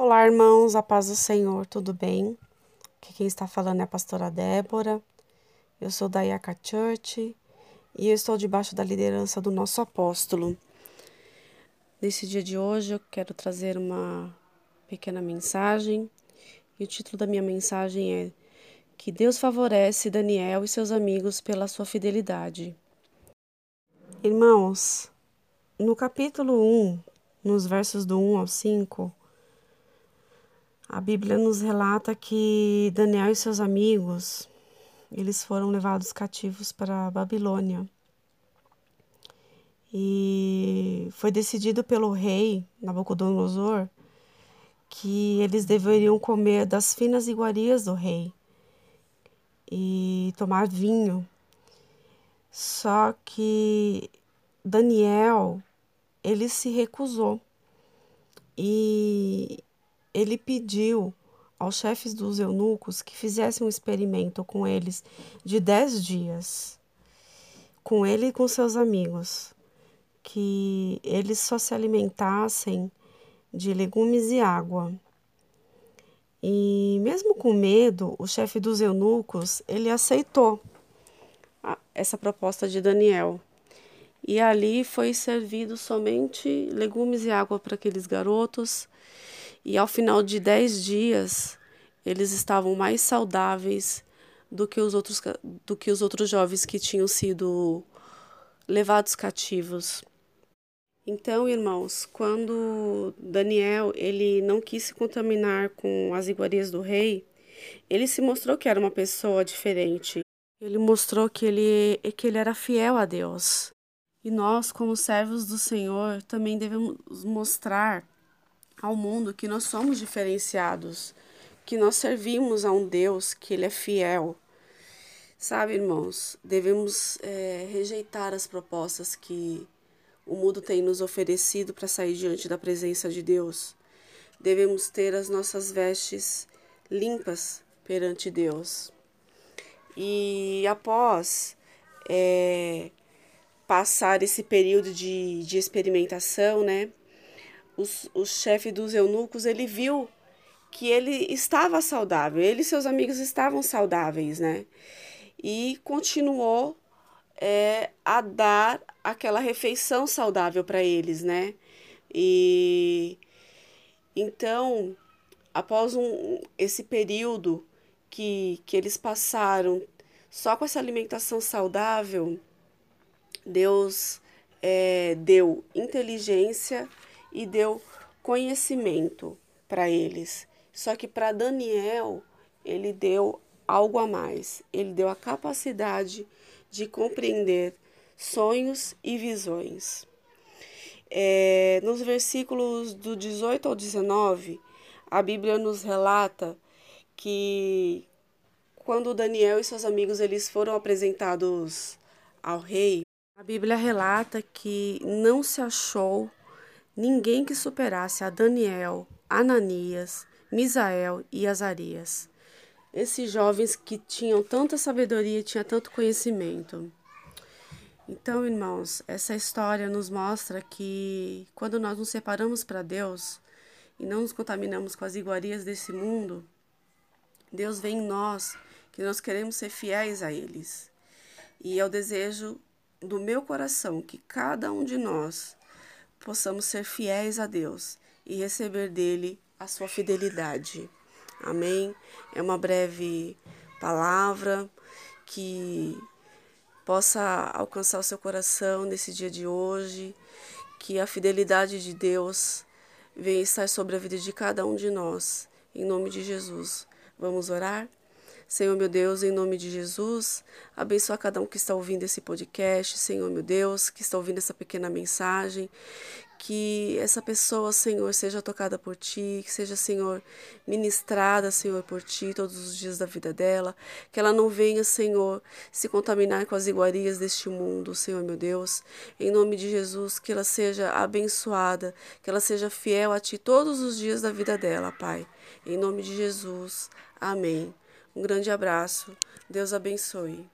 Olá, irmãos, a paz do Senhor, tudo bem? Aqui quem está falando é a pastora Débora. Eu sou da Iaca Church e eu estou debaixo da liderança do nosso apóstolo. Nesse dia de hoje eu quero trazer uma pequena mensagem e o título da minha mensagem é Que Deus favorece Daniel e seus amigos pela sua fidelidade. Irmãos, no capítulo 1, nos versos do 1 ao 5, a Bíblia nos relata que Daniel e seus amigos, eles foram levados cativos para a Babilônia. E foi decidido pelo rei Nabucodonosor que eles deveriam comer das finas iguarias do rei e tomar vinho. Só que Daniel, ele se recusou. E ele pediu aos chefes dos eunucos que fizessem um experimento com eles de dez dias, com ele e com seus amigos, que eles só se alimentassem de legumes e água. E mesmo com medo, o chefe dos eunucos, ele aceitou essa proposta de Daniel. E ali foi servido somente legumes e água para aqueles garotos e ao final de dez dias, eles estavam mais saudáveis do que os outros, do que os outros jovens que tinham sido levados cativos. Então, irmãos, quando Daniel ele não quis se contaminar com as iguarias do rei, ele se mostrou que era uma pessoa diferente. Ele mostrou que ele, que ele era fiel a Deus. E nós, como servos do Senhor, também devemos mostrar ao mundo que nós somos diferenciados, que nós servimos a um Deus que Ele é fiel. Sabe, irmãos, devemos é, rejeitar as propostas que o mundo tem nos oferecido para sair diante da presença de Deus. Devemos ter as nossas vestes limpas perante Deus. E após é, passar esse período de, de experimentação, né? Os, o chefe dos eunucos, ele viu que ele estava saudável, ele e seus amigos estavam saudáveis, né? E continuou é, a dar aquela refeição saudável para eles, né? E então, após um, esse período que, que eles passaram só com essa alimentação saudável, Deus é, deu inteligência e deu conhecimento para eles. Só que para Daniel, ele deu algo a mais. Ele deu a capacidade de compreender sonhos e visões. É, nos versículos do 18 ao 19, a Bíblia nos relata que quando Daniel e seus amigos eles foram apresentados ao rei, a Bíblia relata que não se achou ninguém que superasse a Daniel, Ananias, Misael e Azarias. Esses jovens que tinham tanta sabedoria tinham tanto conhecimento. Então, irmãos, essa história nos mostra que quando nós nos separamos para Deus e não nos contaminamos com as iguarias desse mundo, Deus vê em nós que nós queremos ser fiéis a eles. E é o desejo do meu coração que cada um de nós possamos ser fiéis a Deus e receber dele a sua fidelidade. Amém? É uma breve palavra que possa alcançar o seu coração nesse dia de hoje, que a fidelidade de Deus venha estar sobre a vida de cada um de nós. Em nome de Jesus. Vamos orar? Senhor meu Deus, em nome de Jesus, abençoa cada um que está ouvindo esse podcast, Senhor meu Deus, que está ouvindo essa pequena mensagem, que essa pessoa, Senhor, seja tocada por Ti, que seja, Senhor, ministrada, Senhor, por Ti todos os dias da vida dela, que ela não venha, Senhor, se contaminar com as iguarias deste mundo, Senhor meu Deus, em nome de Jesus, que ela seja abençoada, que ela seja fiel a Ti todos os dias da vida dela, Pai, em nome de Jesus, amém. Um grande abraço. Deus abençoe.